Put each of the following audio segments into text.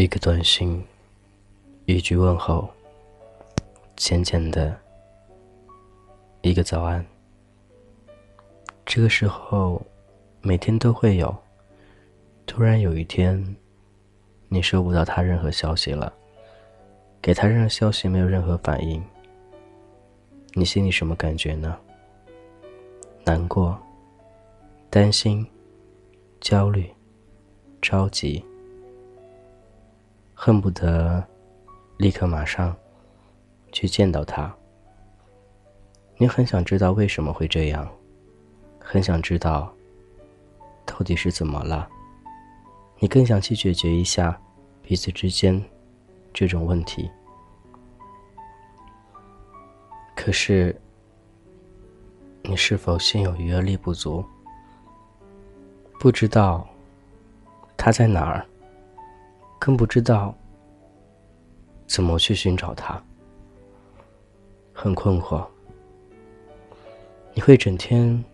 一个短信，一句问候，浅浅的，一个早安。这个时候，每天都会有。突然有一天，你收不到他任何消息了，给他任何消息没有任何反应，你心里什么感觉呢？难过、担心、焦虑、着急。恨不得立刻马上去见到他。你很想知道为什么会这样，很想知道到底是怎么了。你更想去解决一下彼此之间这种问题。可是，你是否心有余而力不足？不知道他在哪儿？更不知道怎么去寻找他，很困惑。你会整天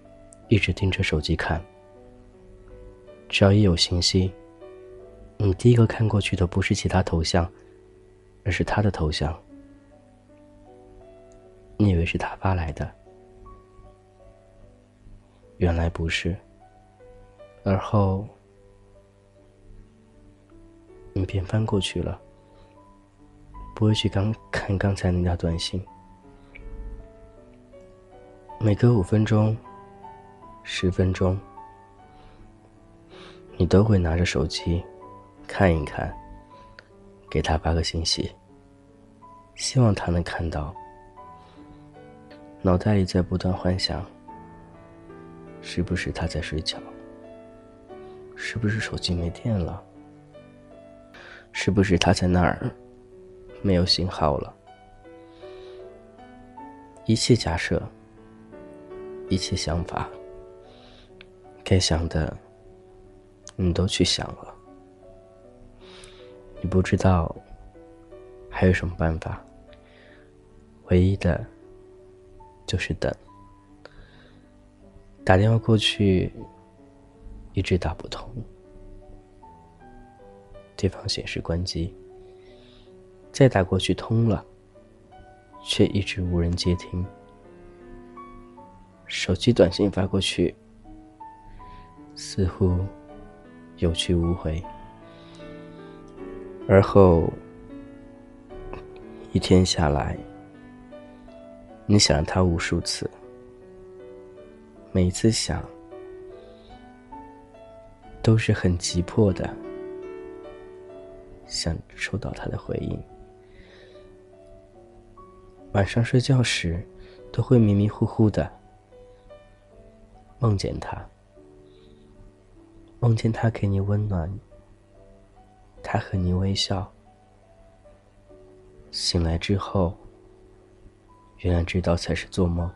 一直盯着手机看，只要一有信息，你第一个看过去的不是其他头像，而是他的头像。你以为是他发来的，原来不是。而后。你便翻过去了，不会去刚看刚才那条短信。每隔五分钟、十分钟，你都会拿着手机看一看，给他发个信息，希望他能看到。脑袋里在不断幻想：是不是他在睡觉？是不是手机没电了？是不是他在那儿没有信号了？一切假设，一切想法，该想的你都去想了。你不知道还有什么办法，唯一的就是等。打电话过去，一直打不通。对方显示关机，再打过去通了，却一直无人接听。手机短信发过去，似乎有去无回。而后一天下来，你想了他无数次，每次想都是很急迫的。想收到他的回应。晚上睡觉时，都会迷迷糊糊的梦见他，梦见他给你温暖，他和你微笑。醒来之后，原来知道才是做梦。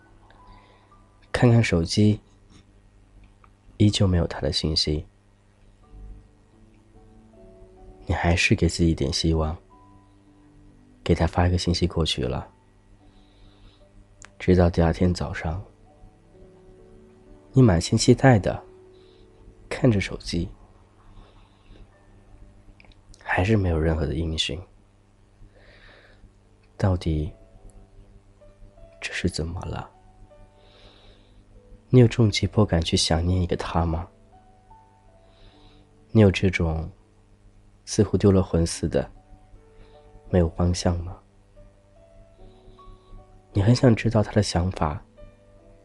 看看手机，依旧没有他的信息。你还是给自己一点希望，给他发一个信息过去了。直到第二天早上，你满心期待的看着手机，还是没有任何的音讯。到底这是怎么了？你有这种急迫感去想念一个他吗？你有这种？似乎丢了魂似的，没有方向吗？你很想知道他的想法，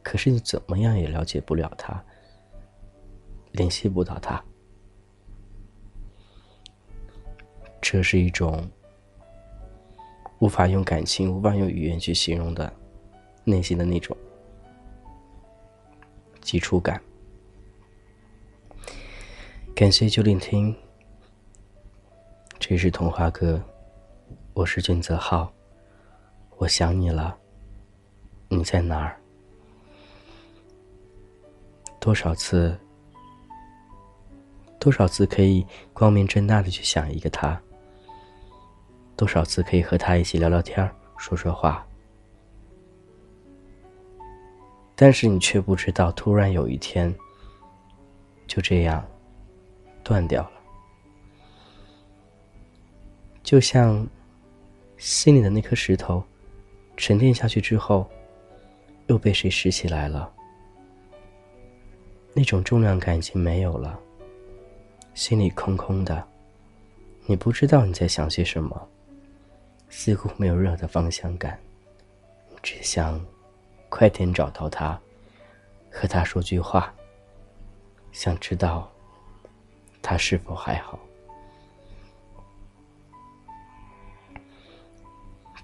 可是你怎么样也了解不了他，联系不到他。这是一种无法用感情、无法用语言去形容的内心的那种急触感。感谢就聆听。这是童话哥，我是俊泽浩，我想你了，你在哪儿？多少次？多少次可以光明正大的去想一个他？多少次可以和他一起聊聊天说说话？但是你却不知道，突然有一天，就这样断掉了。就像心里的那颗石头沉淀下去之后，又被谁拾起来了，那种重量感已经没有了，心里空空的，你不知道你在想些什么，似乎没有任何的方向感，只想快点找到他，和他说句话，想知道他是否还好。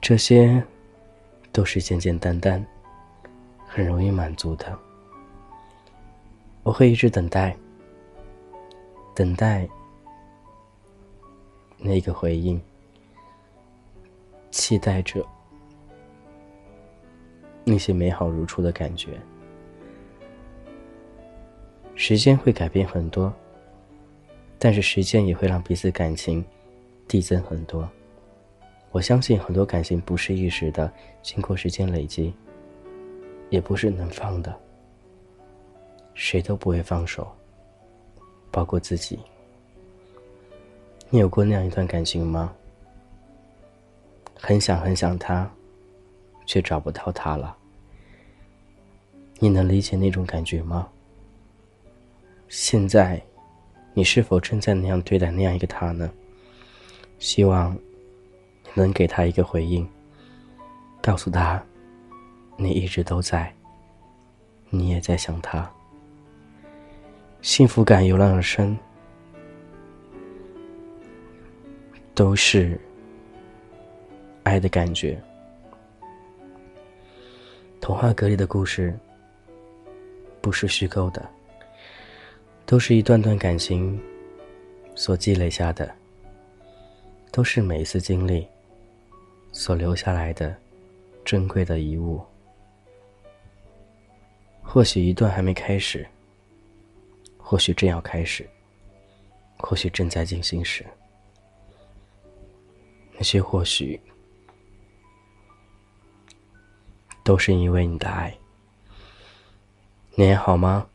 这些，都是简简单单、很容易满足的。我会一直等待，等待那个回应，期待着那些美好如初的感觉。时间会改变很多，但是时间也会让彼此感情递增很多。我相信很多感情不是一时的，经过时间累积，也不是能放的。谁都不会放手，包括自己。你有过那样一段感情吗？很想很想他，却找不到他了。你能理解那种感觉吗？现在，你是否正在那样对待那样一个他呢？希望。能给他一个回应，告诉他，你一直都在，你也在想他。幸福感油然而生，都是爱的感觉。童话阁里的故事不是虚构的，都是一段段感情所积累下的，都是每一次经历。所留下来的珍贵的遗物，或许一段还没开始，或许正要开始，或许正在进行时，那些或许都是因为你的爱。你还好吗？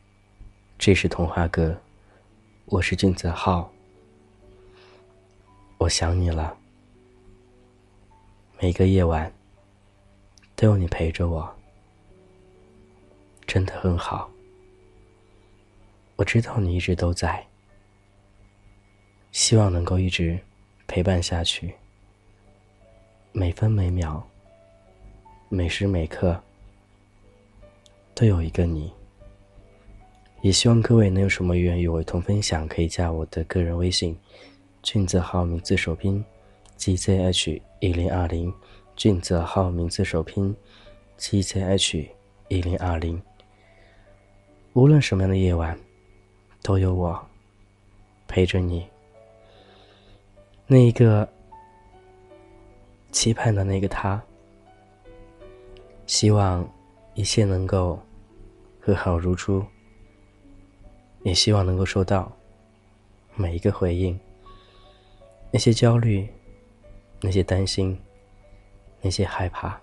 这是童话哥，我是俊泽浩，我想你了。每个夜晚，都有你陪着我，真的很好。我知道你一直都在，希望能够一直陪伴下去。每分每秒，每时每刻，都有一个你。也希望各位能有什么愿与我一同分享，可以加我的个人微信，俊子号名字首拼。Gzh 一零二零，俊泽号名字首拼，gzh 一零二零。无论什么样的夜晚，都有我陪着你。那一个期盼的那个他，希望一切能够和好如初，也希望能够收到每一个回应。那些焦虑。那些担心，那些害怕，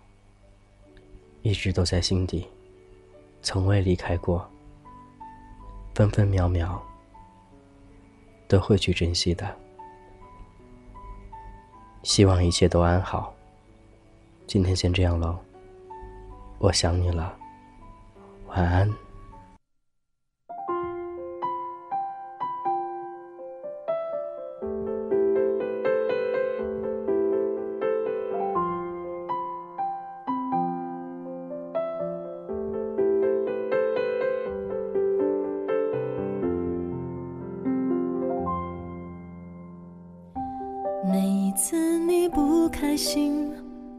一直都在心底，从未离开过。分分秒秒，都会去珍惜的。希望一切都安好。今天先这样喽，我想你了，晚安。开心，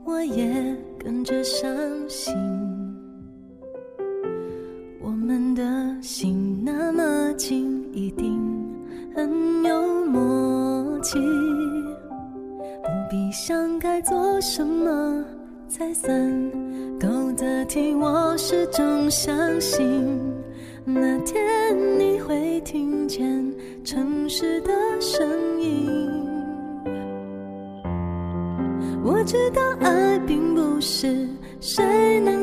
我也跟着伤心。我们的心那么近，一定很有默契。不必想该做什么才算够得体，我始终相信，那天你会听见城市的声音。知道爱并不是谁能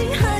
心还